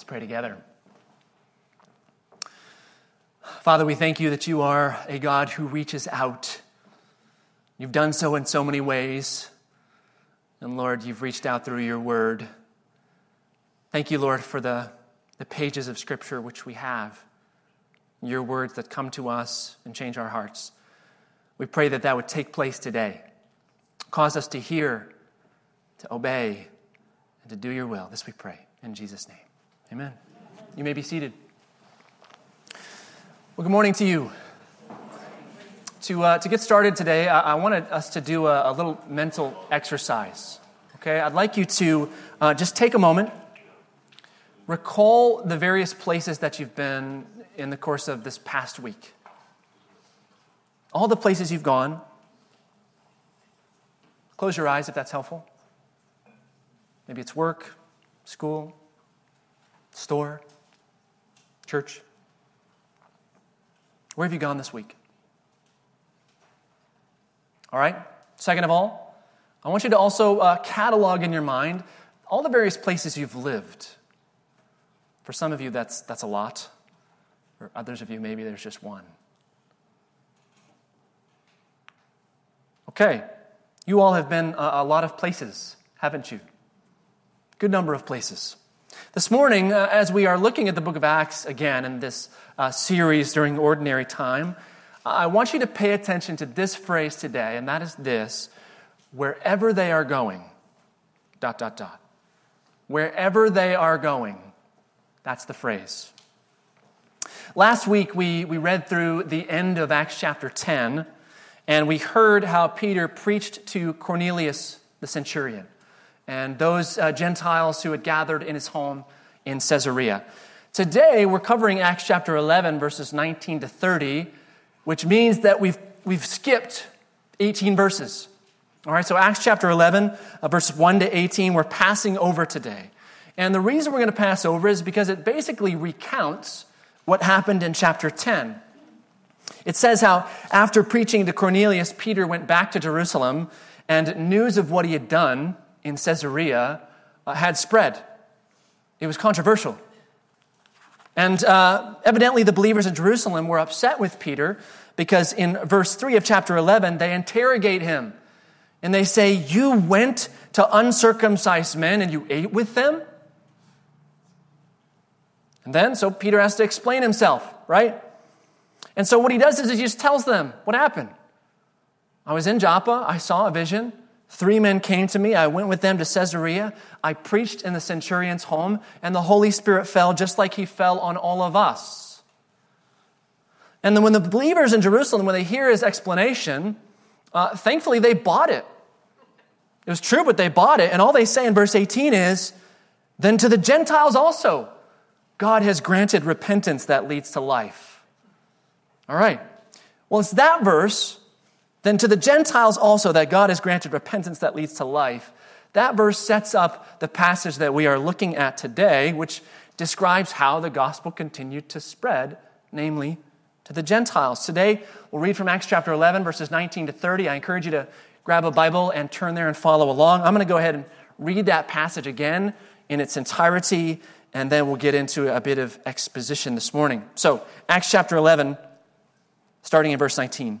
Let's pray together. Father, we thank you that you are a God who reaches out. You've done so in so many ways. And Lord, you've reached out through your word. Thank you, Lord, for the, the pages of Scripture which we have, your words that come to us and change our hearts. We pray that that would take place today. Cause us to hear, to obey, and to do your will. This we pray in Jesus' name. Amen. You may be seated. Well, good morning to you. To, uh, to get started today, I, I wanted us to do a, a, little mental exercise. Okay, I'd like you to uh, just take a moment, recall the various places that you've been in the course of this past week. All the places you've gone. Close your eyes if that's helpful. Maybe it's work, school, store, church. Where have you gone this week? All right? Second of all, I want you to also uh, catalog in your mind all the various places you've lived. For some of you, that's, that's a lot. For others of you, maybe there's just one. Okay, you all have been a, a lot of places, haven't you? Good number of places. This morning, uh, as we are looking at the book of Acts again in this uh, series during ordinary time, I want you to pay attention to this phrase today, and that is this wherever they are going, dot, dot, dot. Wherever they are going, that's the phrase. Last week, we, we read through the end of Acts chapter 10, and we heard how Peter preached to Cornelius the centurion and those uh, Gentiles who had gathered in his home in Caesarea. Today, we're covering Acts chapter 11, verses 19 to 30, which means that we've, we've skipped 18 verses. All right, so Acts chapter 11, uh, verses 1 to 18, we're passing over today. And the reason we're going to pass over is because it basically recounts what happened in chapter 10. It says how after preaching to Cornelius, Peter went back to Jerusalem, and news of what he had done in Caesarea uh, had spread. It was controversial. And uh, evidently, the believers in Jerusalem were upset with Peter because in verse 3 of chapter 11, they interrogate him. And they say, You went to uncircumcised men and you ate with them? And then, so Peter has to explain himself, right? And so what he does is he just tells them what happened. I was in Joppa, I saw a vision. Three men came to me. I went with them to Caesarea. I preached in the centurion's home, and the Holy Spirit fell just like he fell on all of us. And then when the believers in Jerusalem, when they hear his explanation, uh, thankfully they bought it. It was true, but they bought it. And all they say in verse 18 is, then to the Gentiles also, God has granted repentance that leads to life. All right. Well, it's that verse then to the Gentiles also that God has granted repentance that leads to life. That verse sets up the passage that we are looking at today, which describes how the gospel continued to spread, namely to the Gentiles. Today, we'll read from Acts chapter 11, verses 19 to 30. I encourage you to grab a Bible and turn there and follow along. I'm going to go ahead and read that passage again in its entirety, and then we'll get into a bit of exposition this morning. So, Acts chapter 11, starting in verse 19.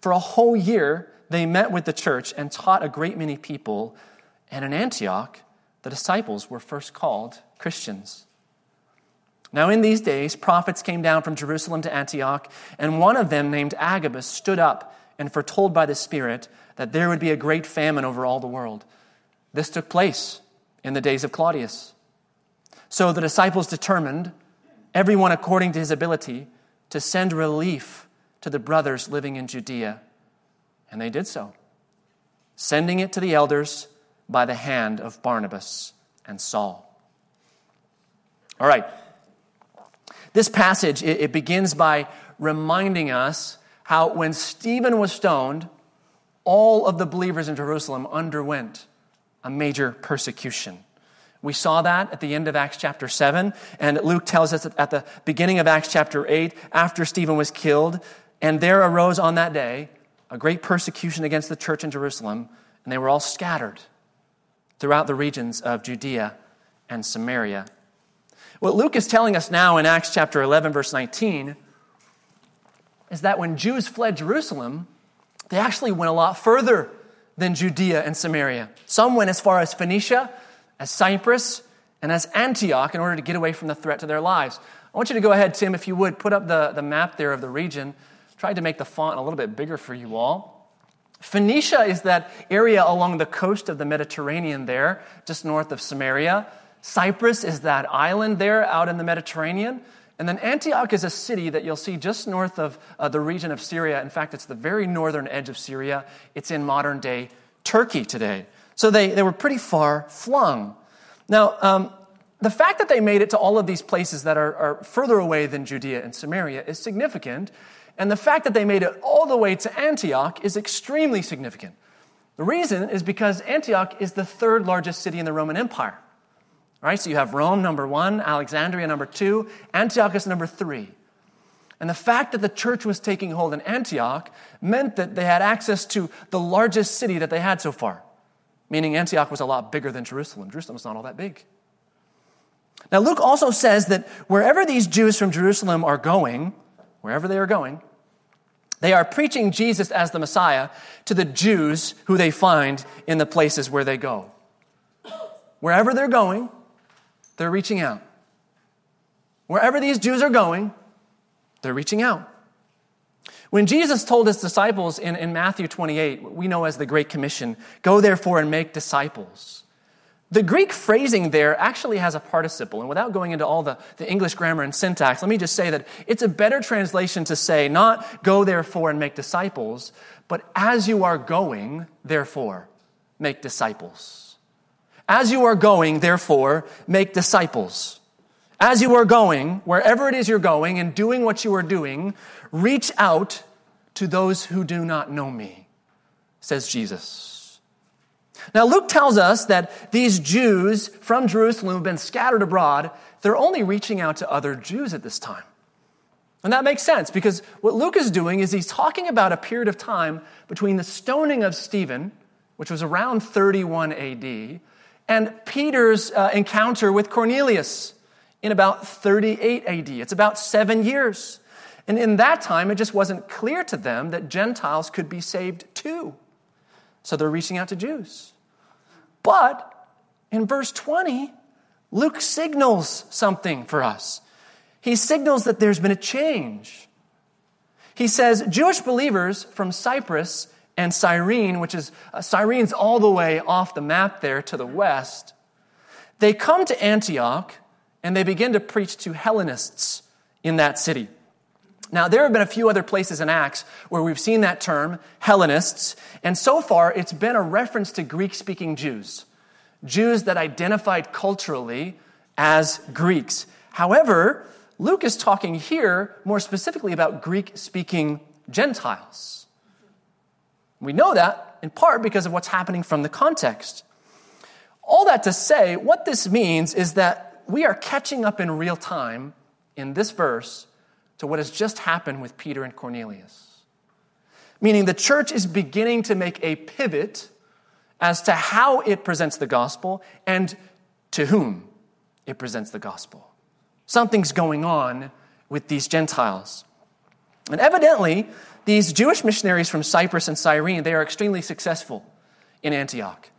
For a whole year, they met with the church and taught a great many people. And in Antioch, the disciples were first called Christians. Now, in these days, prophets came down from Jerusalem to Antioch, and one of them, named Agabus, stood up and foretold by the Spirit that there would be a great famine over all the world. This took place in the days of Claudius. So the disciples determined, everyone according to his ability, to send relief to the brothers living in Judea. And they did so, sending it to the elders by the hand of Barnabas and Saul. All right. This passage, it, begins by reminding us how when Stephen was stoned, all of the believers in Jerusalem underwent a major persecution. We saw that at the end of Acts chapter 7, and Luke tells us that at the beginning of Acts chapter 8, after Stephen was killed, and there arose on that day a great persecution against the church in Jerusalem, and they were all scattered throughout the regions of Judea and Samaria. What Luke is telling us now in Acts chapter 11, verse 19, is that when Jews fled Jerusalem, they actually went a lot further than Judea and Samaria. Some went as far as Phoenicia, as Cyprus, and as Antioch in order to get away from the threat to their lives. I want you to go ahead, Tim, if you would, put up the, the map there of the region. Tried to make the font a little bit bigger for you all. Phoenicia is that area along the coast of the Mediterranean there, just north of Samaria. Cyprus is that island there out in the Mediterranean. And then Antioch is a city that you'll see just north of uh, the region of Syria. In fact, it's the very northern edge of Syria. It's in modern day Turkey today. So they, they were pretty far flung. Now, um, the fact that they made it to all of these places that are, are further away than Judea and Samaria is significant. And the fact that they made it all the way to Antioch is extremely significant. The reason is because Antioch is the third largest city in the Roman Empire. Right? So you have Rome, number one, Alexandria, number two, Antioch is number three. And the fact that the church was taking hold in Antioch meant that they had access to the largest city that they had so far, meaning Antioch was a lot bigger than Jerusalem. Jerusalem was not all that big. Now, Luke also says that wherever these Jews from Jerusalem are going, wherever they are going, they are preaching Jesus as the Messiah to the Jews who they find in the places where they go. Wherever they're going, they're reaching out. Wherever these Jews are going, they're reaching out. When Jesus told his disciples in, in Matthew 28, we know as the Great Commission, go therefore and make disciples. The Greek phrasing there actually has a participle. And without going into all the, the English grammar and syntax, let me just say that it's a better translation to say not go therefore and make disciples, but as you are going, therefore, make disciples. As you are going, therefore, make disciples. As you are going, wherever it is you're going, and doing what you are doing, reach out to those who do not know me, says Jesus. Now, Luke tells us that these Jews from Jerusalem have been scattered abroad. They're only reaching out to other Jews at this time. And that makes sense because what Luke is doing is he's talking about a period of time between the stoning of Stephen, which was around 31 AD, and Peter's uh, encounter with Cornelius in about 38 AD. It's about seven years. And in that time, it just wasn't clear to them that Gentiles could be saved too. So they're reaching out to Jews. But in verse 20, Luke signals something for us. He signals that there's been a change. He says Jewish believers from Cyprus and Cyrene, which is uh, Cyrene's all the way off the map there to the west, they come to Antioch and they begin to preach to Hellenists in that city. Now, there have been a few other places in Acts where we've seen that term, Hellenists, and so far it's been a reference to Greek speaking Jews, Jews that identified culturally as Greeks. However, Luke is talking here more specifically about Greek speaking Gentiles. We know that in part because of what's happening from the context. All that to say, what this means is that we are catching up in real time in this verse to what has just happened with Peter and Cornelius. Meaning the church is beginning to make a pivot as to how it presents the gospel and to whom it presents the gospel. Something's going on with these Gentiles. And evidently, these Jewish missionaries from Cyprus and Cyrene, they are extremely successful in Antioch.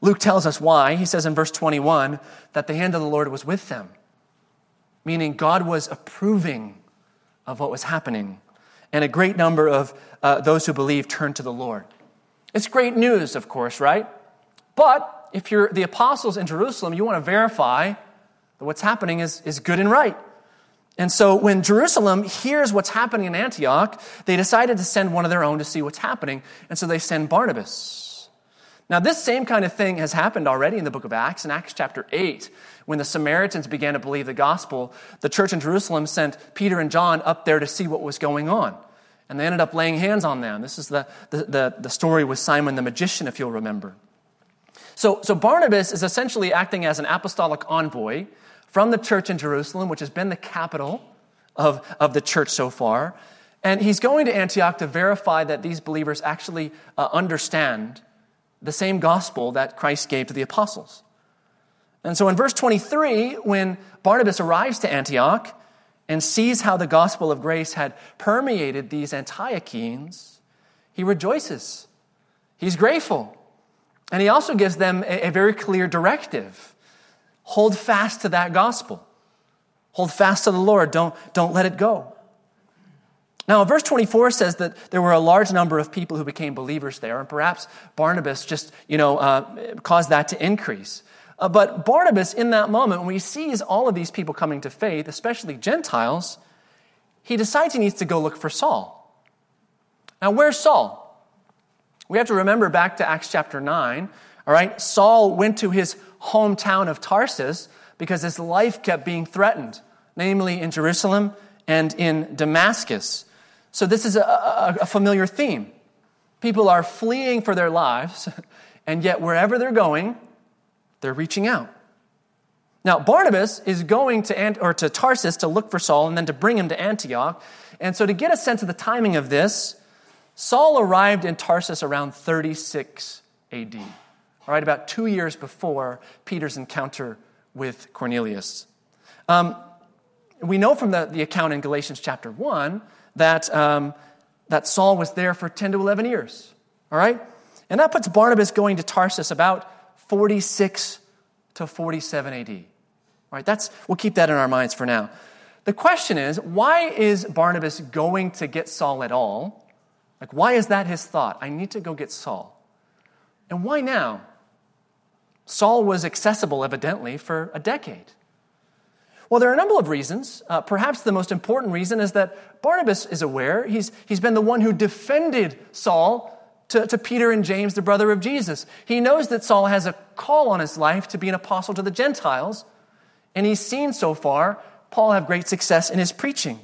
Luke tells us why. He says in verse 21 that the hand of the Lord was with them, meaning God was approving of what was happening. And a great number of uh, those who believe turned to the Lord. It's great news, of course, right? But if you're the apostles in Jerusalem, you want to verify that what's happening is, is good and right. And so when Jerusalem hears what's happening in Antioch, they decided to send one of their own to see what's happening. And so they send Barnabas. Now, this same kind of thing has happened already in the book of Acts. In Acts chapter 8, when the Samaritans began to believe the gospel, the church in Jerusalem sent Peter and John up there to see what was going on. And they ended up laying hands on them. This is the, the, the, the story with Simon the magician, if you'll remember. So, so Barnabas is essentially acting as an apostolic envoy from the church in Jerusalem, which has been the capital of, of the church so far. And he's going to Antioch to verify that these believers actually uh, understand the same gospel that Christ gave to the apostles. And so in verse 23, when Barnabas arrives to Antioch and sees how the gospel of grace had permeated these Antiochenes, he rejoices. He's grateful. And he also gives them a, a very clear directive hold fast to that gospel, hold fast to the Lord, don't, don't let it go. Now, verse 24 says that there were a large number of people who became believers there, and perhaps Barnabas just, you know, uh, caused that to increase. Uh, but Barnabas, in that moment, when he sees all of these people coming to faith, especially Gentiles, he decides he needs to go look for Saul. Now, where's Saul? We have to remember back to Acts chapter 9, all right? Saul went to his hometown of Tarsus because his life kept being threatened, namely in Jerusalem and in Damascus. So, this is a, a, familiar theme. People are fleeing for their lives, and yet wherever they're going, they're reaching out. Now, Barnabas is going to, Ant- or to Tarsus to look for Saul and then to bring him to Antioch. And so, to get a sense of the timing of this, Saul arrived in Tarsus around 36 AD, all right, about two years before Peter's encounter with Cornelius. Um, we know from the, the account in Galatians chapter 1 that, um, that Saul was there for 10 to 11 years. All right? And that puts Barnabas going to Tarsus about 46 to 47 AD. All right, that's, we'll keep that in our minds for now. The question is, why is Barnabas going to get Saul at all? Like, why is that his thought? I need to go get Saul. And why now? Saul was accessible, evidently, for a decade. Well, there are a number of reasons. Uh, perhaps the most important reason is that Barnabas is aware. He's, he's been the one who defended Saul to, to Peter and James, the brother of Jesus. He knows that Saul has a call on his life to be an apostle to the Gentiles, and he's seen so far Paul have great success in his preaching.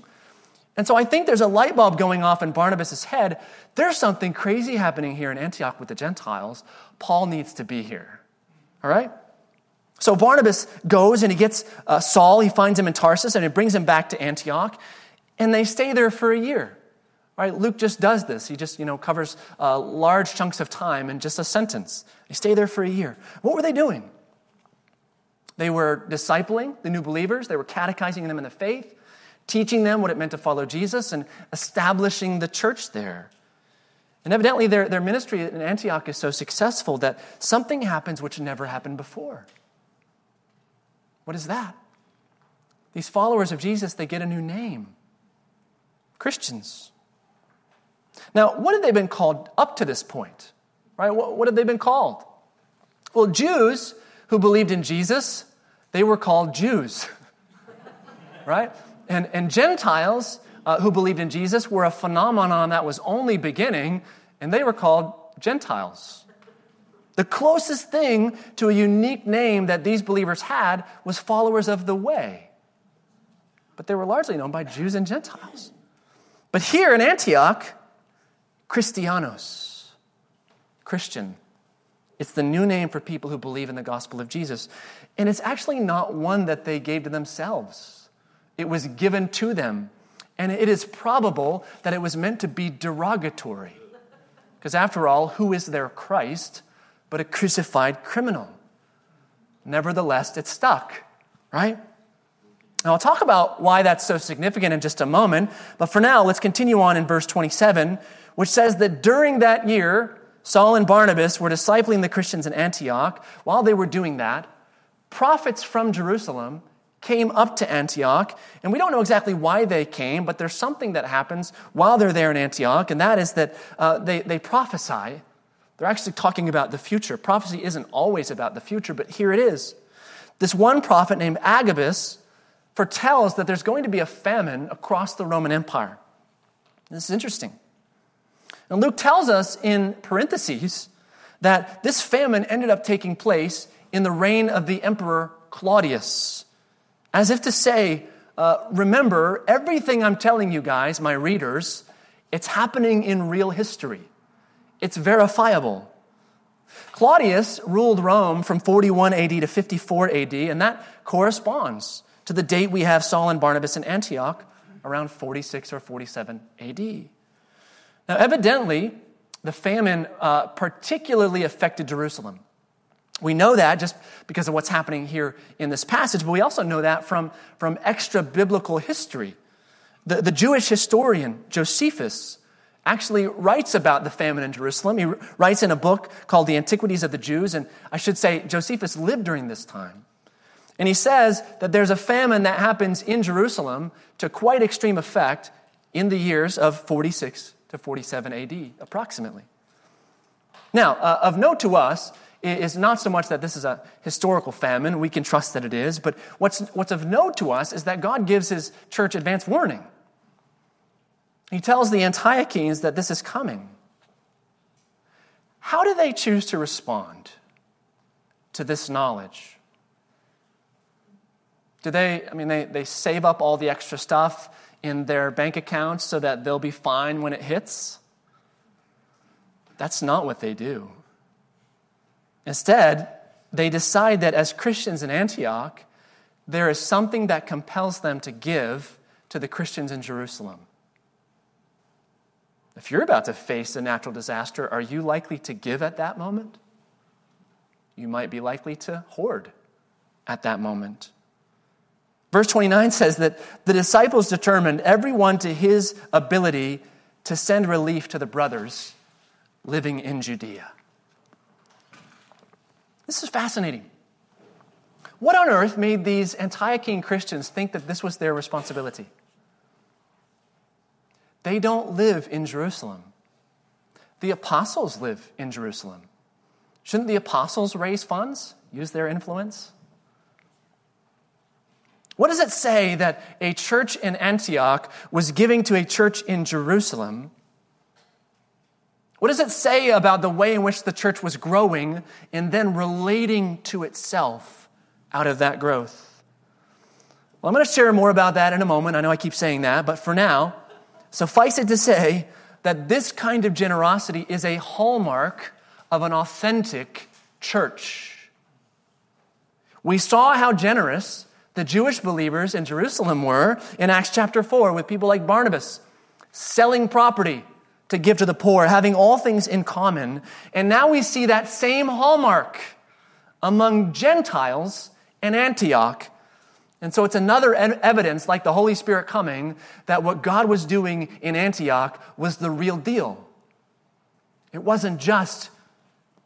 And so I think there's a light bulb going off in Barnabas' head. There's something crazy happening here in Antioch with the Gentiles. Paul needs to be here. All right? So Barnabas goes and he gets uh, Saul, he finds him in Tarsus, and he brings him back to Antioch, and they stay there for a year. Right? Luke just does this. He just, you know, covers uh, large chunks of time in just a sentence. They stay there for a year. What were they doing? They were discipling the new believers. They were catechizing them in the faith, teaching them what it meant to follow Jesus, and establishing the church there. And evidently, their, their ministry in Antioch is so successful that something happens which never happened before. What is that? These followers of Jesus, they get a new name Christians. Now, what have they been called up to this point? Right? What, what have they been called? Well, Jews who believed in Jesus, they were called Jews. right? And, and Gentiles uh, who believed in Jesus were a phenomenon that was only beginning, and they were called Gentiles. The closest thing to a unique name that these believers had was followers of the way. But they were largely known by Jews and Gentiles. But here in Antioch, Christianos, Christian. It's the new name for people who believe in the gospel of Jesus. And it's actually not one that they gave to themselves, it was given to them. And it is probable that it was meant to be derogatory. Because after all, who is their Christ but a crucified criminal. Nevertheless, it stuck, right? Now, I'll talk about why that's so significant in just a moment, but for now, let's continue on in verse 27, which says that during that year, Saul and Barnabas were discipling the Christians in Antioch. While they were doing that, prophets from Jerusalem came up to Antioch, and we don't know exactly why they came, but there's something that happens while they're there in Antioch, and that is that uh, they, they prophesy. They're actually talking about the future. Prophecy isn't always about the future, but here it is. This one prophet named Agabus foretells that there's going to be a famine across the Roman Empire. This is interesting. And Luke tells us in parentheses that this famine ended up taking place in the reign of the Emperor Claudius. As if to say, uh, remember, everything I'm telling you guys, my readers, it's happening in real history. It's verifiable. Claudius ruled Rome from 41 AD to 54 AD, and that corresponds to the date we have Saul and Barnabas in Antioch, around 46 or 47 AD. Now, evidently, the famine uh, particularly affected Jerusalem. We know that just because of what's happening here in this passage, but we also know that from, from extra biblical history. The, the Jewish historian Josephus actually writes about the famine in Jerusalem. He writes in a book called The Antiquities of the Jews, and I should say Josephus lived during this time. And he says that there's a famine that happens in Jerusalem to quite extreme effect in the years of 46 to 47 AD, approximately. Now, uh, of note to us is not so much that this is a historical famine, we can trust that it is, but what's, what's of note to us is that God gives his church advance warning. He tells the Antiochenes that this is coming. How do they choose to respond to this knowledge? Do they, I mean, they, they save up all the extra stuff in their bank accounts so that they'll be fine when it hits? That's not what they do. Instead, they decide that as Christians in Antioch, there is something that compels them to give to the Christians in Jerusalem. If you're about to face a natural disaster, are you likely to give at that moment? You might be likely to hoard at that moment. Verse 29 says that the disciples determined, everyone to his ability, to send relief to the brothers living in Judea. This is fascinating. What on earth made these Antiochene Christians think that this was their responsibility? They don't live in Jerusalem. The apostles live in Jerusalem. Shouldn't the apostles raise funds, use their influence? What does it say that a church in Antioch was giving to a church in Jerusalem what does it say about the way in which the church was growing and then relating to itself out of that growth? Well, I'm going to share more about that in a moment. I know I keep saying that, but for now, suffice it to say that this kind of generosity is a hallmark of an authentic church. We saw how generous the Jewish believers in Jerusalem were in Acts chapter 4 with people like Barnabas selling property to give to the poor, having all things in common. And now we see that same hallmark among Gentiles in Antioch. And so it's another evidence, like the Holy Spirit coming, that what God was doing in Antioch was the real deal. It wasn't just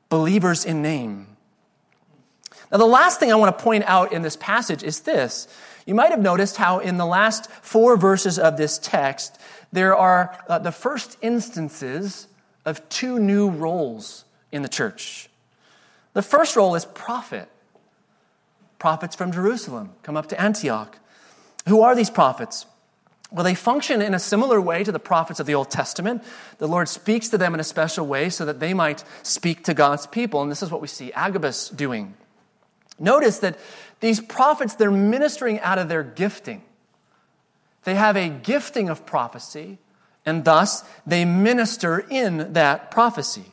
believers in name. Now, the last thing I want to point out in this passage is this. You might have noticed how in the last four verses of this text, there are uh, the first instances of two new roles in the church. The first role is prophet. Prophets from Jerusalem come up to Antioch. Who are these prophets? Well, they function in a similar way to the prophets of the Old Testament. The Lord speaks to them in a special way so that they might speak to God's people. And this is what we see Agabus doing. Notice that these prophets, they're ministering out of their gifting. They have a gifting of prophecy, and thus they minister in that prophecy.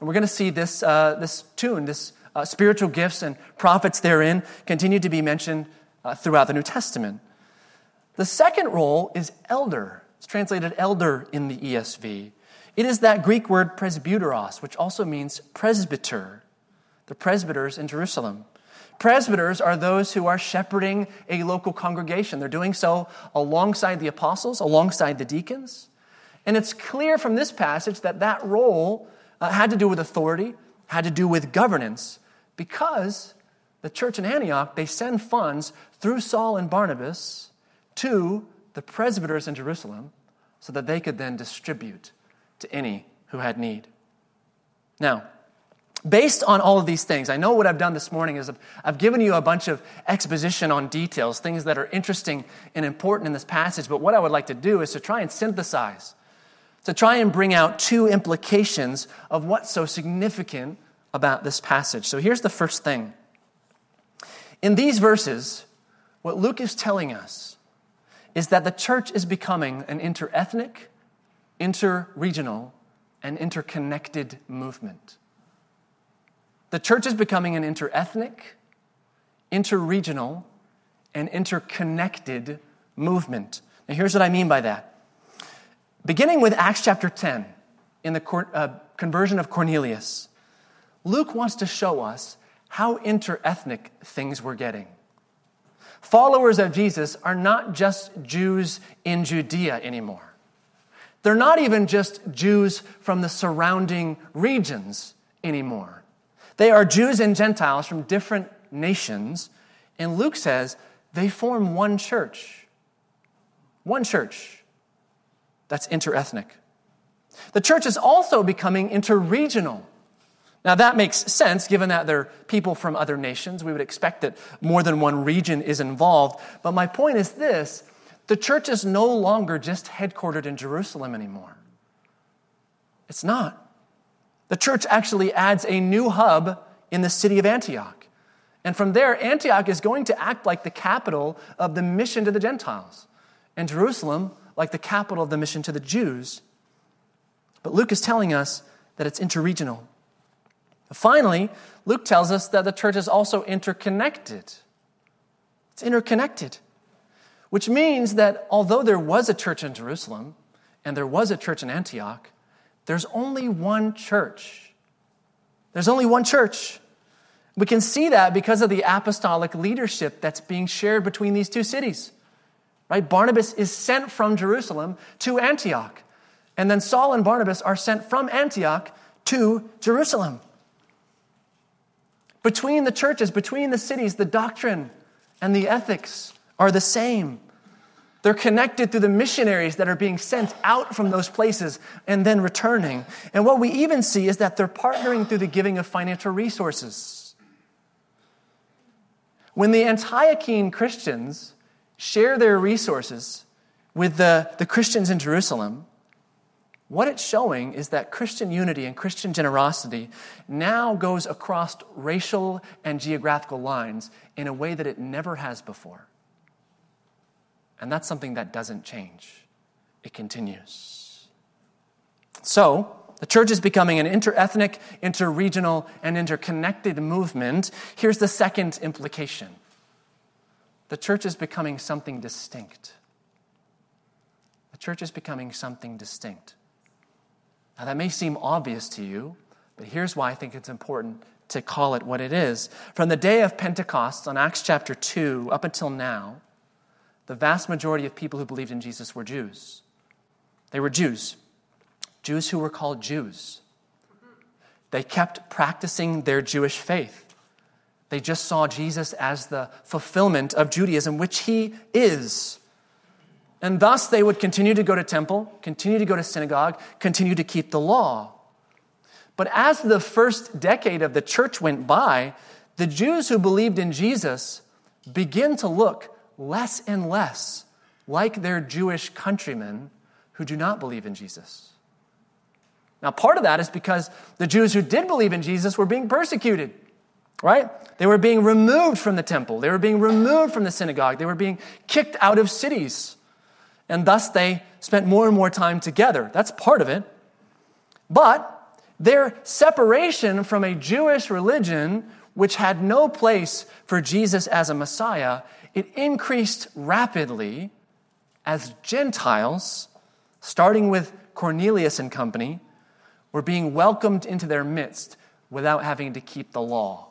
And we're going to see this, uh, this tune, this uh, spiritual gifts and prophets therein continue to be mentioned uh, throughout the New Testament. The second role is elder. It's translated elder in the ESV. It is that Greek word presbyteros, which also means presbyter, the presbyters in Jerusalem. Presbyters are those who are shepherding a local congregation. They're doing so alongside the apostles, alongside the deacons. And it's clear from this passage that that role uh, had to do with authority, had to do with governance, because the church in Antioch, they send funds through Saul and Barnabas to the presbyters in Jerusalem so that they could then distribute to any who had need. Now, based on all of these things, I know what I've done this morning is I've, I've, given you a bunch of exposition on details, things that are interesting and important in this passage, but what I would like to do is to try and synthesize, to try and bring out two implications of what's so significant about this passage. So here's the first thing. In these verses, what Luke is telling us is that the church is becoming an interethnic, interregional, and interconnected movement. The church is becoming an interethnic, interregional, and interconnected movement. Now, here's what I mean by that. Beginning with Acts chapter 10, in the uh, conversion of Cornelius, Luke wants to show us how interethnic things were getting. Followers of Jesus are not just Jews in Judea anymore. They're not even just Jews from the surrounding regions anymore. They are Jews and Gentiles from different nations. And Luke says they form one church. One church that's interethnic. The church is also becoming interregional. Now, that makes sense given that they're people from other nations. We would expect that more than one region is involved. But my point is this the church is no longer just headquartered in Jerusalem anymore. It's not. The church actually adds a new hub in the city of Antioch. And from there, Antioch is going to act like the capital of the mission to the Gentiles, and Jerusalem like the capital of the mission to the Jews. But Luke is telling us that it's interregional. Finally, Luke tells us that the church is also interconnected. It's interconnected, which means that although there was a church in Jerusalem and there was a church in Antioch, there's only one church. There's only one church. We can see that because of the apostolic leadership that's being shared between these two cities. Right? Barnabas is sent from Jerusalem to Antioch. And then Saul and Barnabas are sent from Antioch to Jerusalem. Between the churches, between the cities, the doctrine and the ethics are the same. They're connected through the missionaries that are being sent out from those places and then returning. And what we even see is that they're partnering through the giving of financial resources. When the Antiochian Christians share their resources with the, the Christians in Jerusalem, what it's showing is that Christian unity and Christian generosity now goes across racial and geographical lines in a way that it never has before. And that's something that doesn't change, it continues. So, the church is becoming an interethnic, interregional, and interconnected movement. Here's the second implication the church is becoming something distinct. The church is becoming something distinct. Now, that may seem obvious to you, but here's why I think it's important to call it what it is. From the day of Pentecost on Acts chapter 2 up until now, the vast majority of people who believed in Jesus were Jews. They were Jews, Jews who were called Jews. They kept practicing their Jewish faith. They just saw Jesus as the fulfillment of Judaism, which he is. And thus they would continue to go to temple, continue to go to synagogue, continue to keep the law. But as the first decade of the church went by, the Jews who believed in Jesus begin to look less and less like their Jewish countrymen who do not believe in Jesus. Now, part of that is because the Jews who did believe in Jesus were being persecuted, right? They were being removed from the temple, they were being removed from the synagogue, they were being kicked out of cities and thus they spent more and more time together. That's part of it. But their separation from a Jewish religion, which had no place for Jesus as a Messiah, it increased rapidly as Gentiles, starting with Cornelius and company, were being welcomed into their midst without having to keep the law.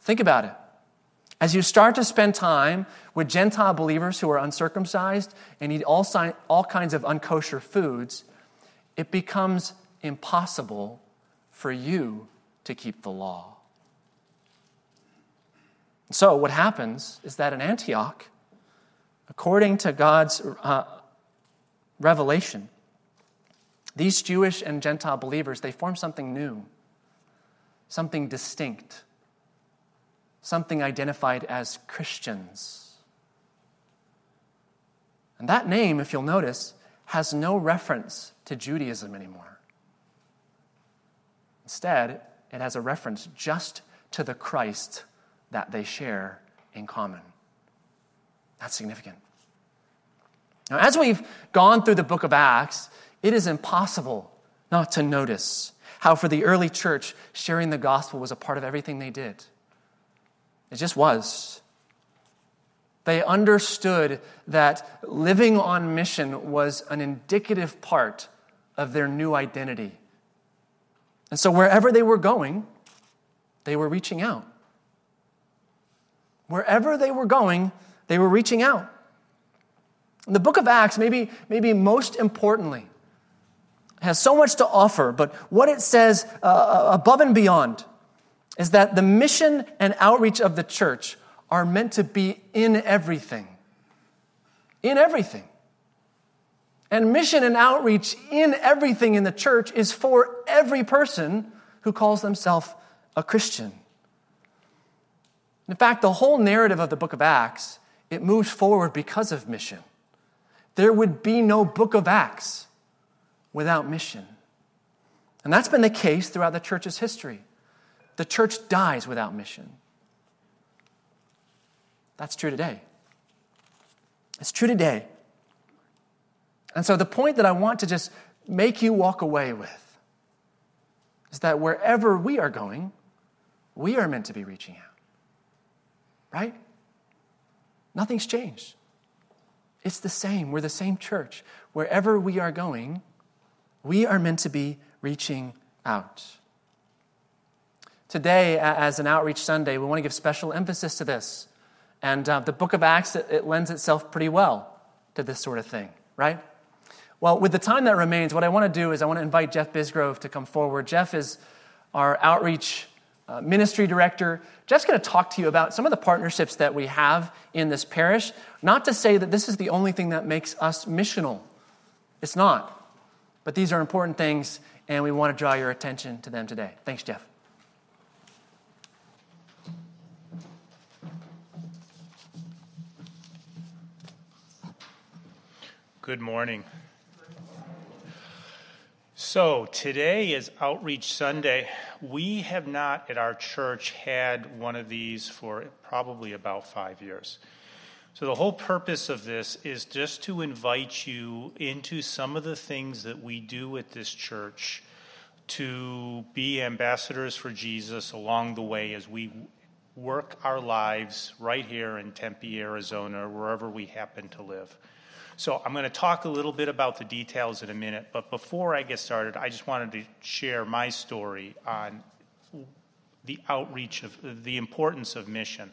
Think about it. As you start to spend time with Gentile believers who are uncircumcised and eat all, all kinds of unkosher foods, it becomes impossible for you to keep the law. So, what happens is that in Antioch, according to God's uh, revelation, these Jewish and Gentile believers, they form something new, something distinct, something identified as Christians. And that name, if you'll notice, has no reference to Judaism anymore. Instead, it has a reference just to the Christ that they share in common. That's significant. Now, as we've gone through the book of Acts, it is impossible not to notice how, for the early church, sharing the gospel was a part of everything they did. It just was. They understood that living on mission was an indicative part of their new identity. And so, wherever they were going, they were reaching out. Wherever they were going, they were reaching out. And the book of Acts, maybe, maybe most importantly, has so much to offer, but what it says uh, uh, above and beyond is that the mission and outreach of the church are meant to be in everything. In everything. And mission and outreach in everything in the church is for every person who calls themselves a Christian. In fact, the whole narrative of the book of Acts, it moves forward because of mission. There would be no book of Acts without mission. And that's been the case throughout the church's history. The church dies without mission. That's true today. It's true today. And so, the point that I want to just make you walk away with is that wherever we are going, we are meant to be reaching out. Right? Nothing's changed. It's the same. We're the same church. Wherever we are going, we are meant to be reaching out. Today, as an Outreach Sunday, we want to give special emphasis to this. And uh, the book of Acts, it, it lends itself pretty well to this sort of thing, right? Well, with the time that remains, what I want to do is I want to invite Jeff Bisgrove to come forward. Jeff is our outreach uh, ministry director. Jeff's going to talk to you about some of the partnerships that we have in this parish. Not to say that this is the only thing that makes us missional, it's not. But these are important things, and we want to draw your attention to them today. Thanks, Jeff. Good morning. So, today is Outreach Sunday. We have not at our church had one of these for probably about five years. So, the whole purpose of this is just to invite you into some of the things that we do at this church to be ambassadors for Jesus along the way as we work our lives right here in Tempe, Arizona, wherever we happen to live. So, I'm going to talk a little bit about the details in a minute, but before I get started, I just wanted to share my story on the outreach of the importance of mission.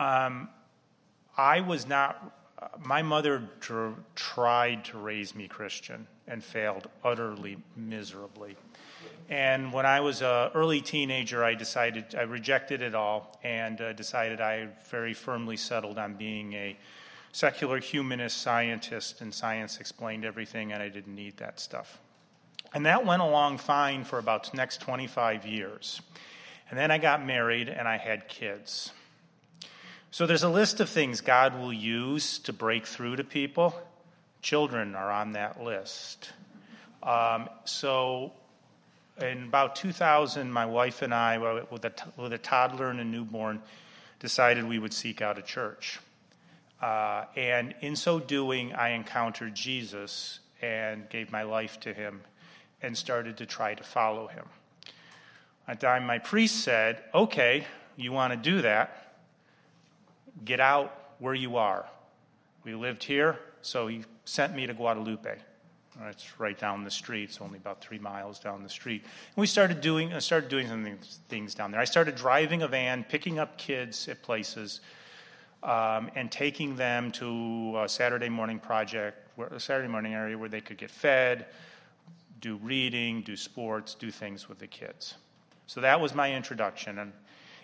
Um, I was not, my mother dr- tried to raise me Christian and failed utterly miserably. And when I was an early teenager, I decided, I rejected it all and uh, decided I very firmly settled on being a secular humanist scientist, and science explained everything, and I didn't need that stuff. And that went along fine for about the next 25 years. And then I got married and I had kids. So there's a list of things God will use to break through to people. Children are on that list. Um, so in about 2000, my wife and I, with a, with a toddler and a newborn, decided we would seek out a church. Uh, and in so doing, I encountered Jesus and gave my life to him and started to try to follow him. At the time, my priest said, Okay, you want to do that? get out where you are. We lived here, so he sent me to Guadalupe. It's right down the street. It's only about three miles down the street. And we started doing, I started doing some things down there. I started driving a van, picking up kids at places, um, and taking them to a Saturday morning project, a Saturday morning area where they could get fed, do reading, do sports, do things with the kids. So that was my introduction. And,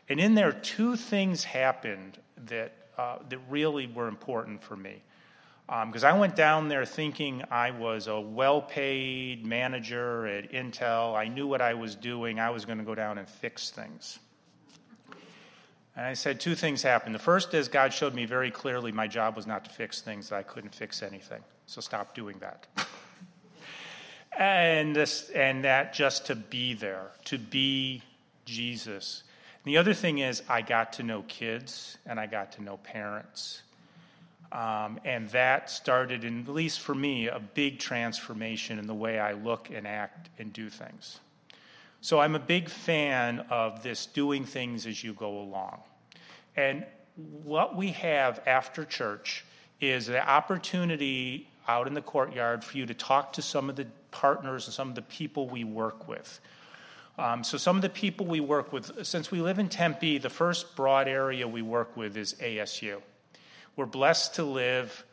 and in there, two things happened that, uh, that really were important for me. Because um, I went down there thinking I was a well paid manager at Intel. I knew what I was doing. I was going to go down and fix things. And I said two things happened. The first is God showed me very clearly my job was not to fix things, that I couldn't fix anything. So stop doing that. and, this, and that just to be there, to be Jesus. And the other thing is, I got to know kids and I got to know parents. Um, and that started, in, at least for me, a big transformation in the way I look and act and do things. So I'm a big fan of this doing things as you go along. And what we have after church is the opportunity out in the courtyard for you to talk to some of the partners and some of the people we work with. Um, so, some of the people we work with, since we live in Tempe, the first broad area we work with is ASU. We're blessed to live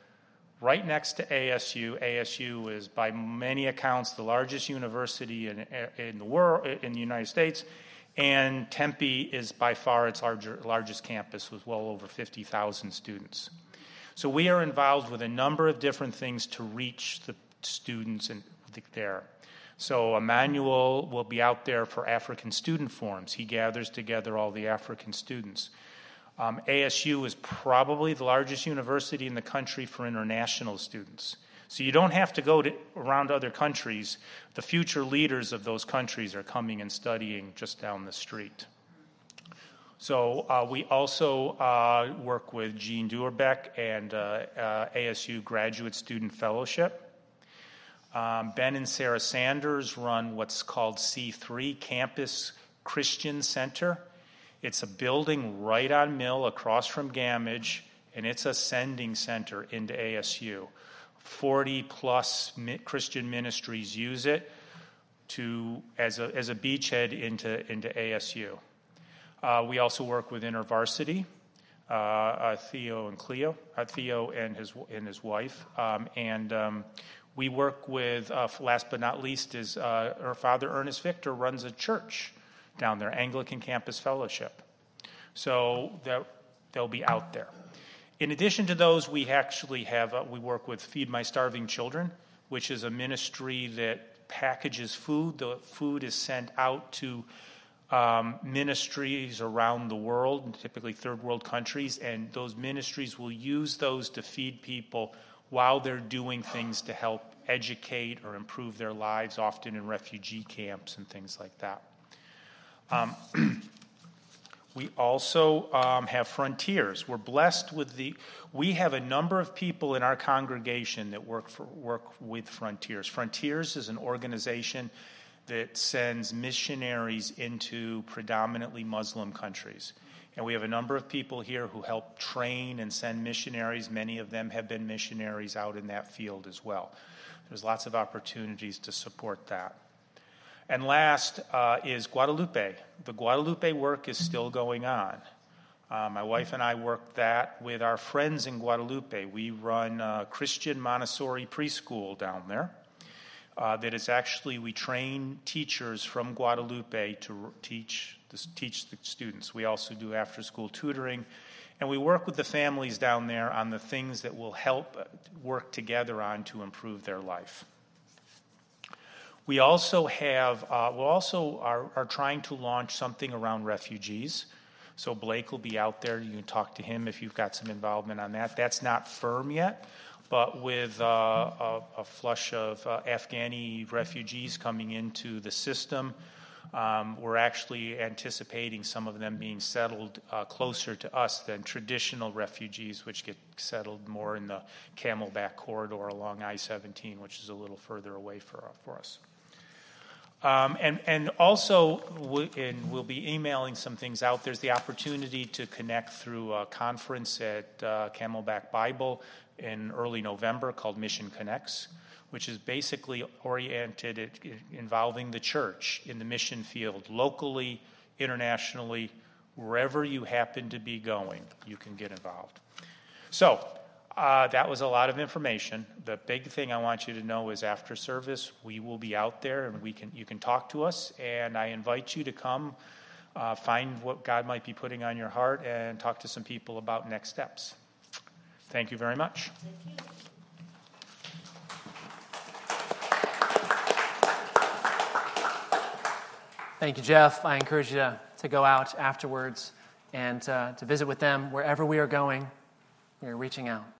right next to ASU. ASU is, by many accounts, the largest university in, in the world, in the United States, and Tempe is by far its larger, largest campus with well over 50,000 students. So we are involved with a number of different things to reach the students in, there. So Emmanuel will be out there for African student forums. He gathers together all the African students. Um, ASU is probably the largest university in the country for international students. So you don't have to go to, around other countries. The future leaders of those countries are coming and studying just down the street. So uh, we also uh, work with Jean Duerbeck and uh, uh ASU Graduate Student Fellowship. Um, ben and Sarah Sanders run what's called C3 Campus Christian Center. It's a building right on Mill across from Gammage, and it's a sending center into ASU. 40 plus Christian ministries use it to, as, a, as a beachhead into, into ASU. Uh, we also work with InterVarsity, uh, uh, Theo and Cleo, uh, Theo and his, and his wife. Um, and um, we work with, uh, last but not least, is uh, her father, Ernest Victor, runs a church down there, Anglican Campus Fellowship. So they'll be out there. In addition to those, we actually have, uh, we work with Feed My Starving Children, which is a ministry that packages food. The food is sent out to um, ministries around the world, typically third world countries, and those ministries will use those to feed people while they're doing things to help educate or improve their lives, often in refugee camps and things like that. Um, we also um, have frontiers. We're blessed with the. We have a number of people in our congregation that work for work with Frontiers. Frontiers is an organization that sends missionaries into predominantly Muslim countries. And we have a number of people here who help train and send missionaries. Many of them have been missionaries out in that field as well. There's lots of opportunities to support that. And last uh, is Guadalupe. The Guadalupe work is still going on. Uh, my wife and I work that with our friends in Guadalupe. We run a Christian Montessori preschool down there. Uh, that is actually, we train teachers from Guadalupe to teach the, teach the students. We also do after school tutoring. And we work with the families down there on the things that will help work together on to improve their life. We also have, uh, we also are, are trying to launch something around refugees. So Blake will be out there. You can talk to him if you've got some involvement on that. That's not firm yet, but with uh, a, a, flush of uh, Afghani refugees coming into the system, um, we're actually anticipating some of them being settled uh, closer to us than traditional refugees, which get settled more in the Camelback corridor along I 17, which is a little further away for, for us. Um, and, and also, we, and we'll be emailing some things out. There's the opportunity to connect through a conference at uh, Camelback Bible in early November called Mission Connects, which is basically oriented at involving the church in the mission field, locally, internationally, wherever you happen to be going, you can get involved. So, Uh, that was a lot of information. The big thing I want you to know is after service, we will be out there and we can, you can talk to us. And I invite you to come uh, find what God might be putting on your heart and talk to some people about next steps. Thank you very much. Thank you, Jeff. I encourage you to, to go out afterwards and uh, to visit with them wherever we are going. We are reaching out.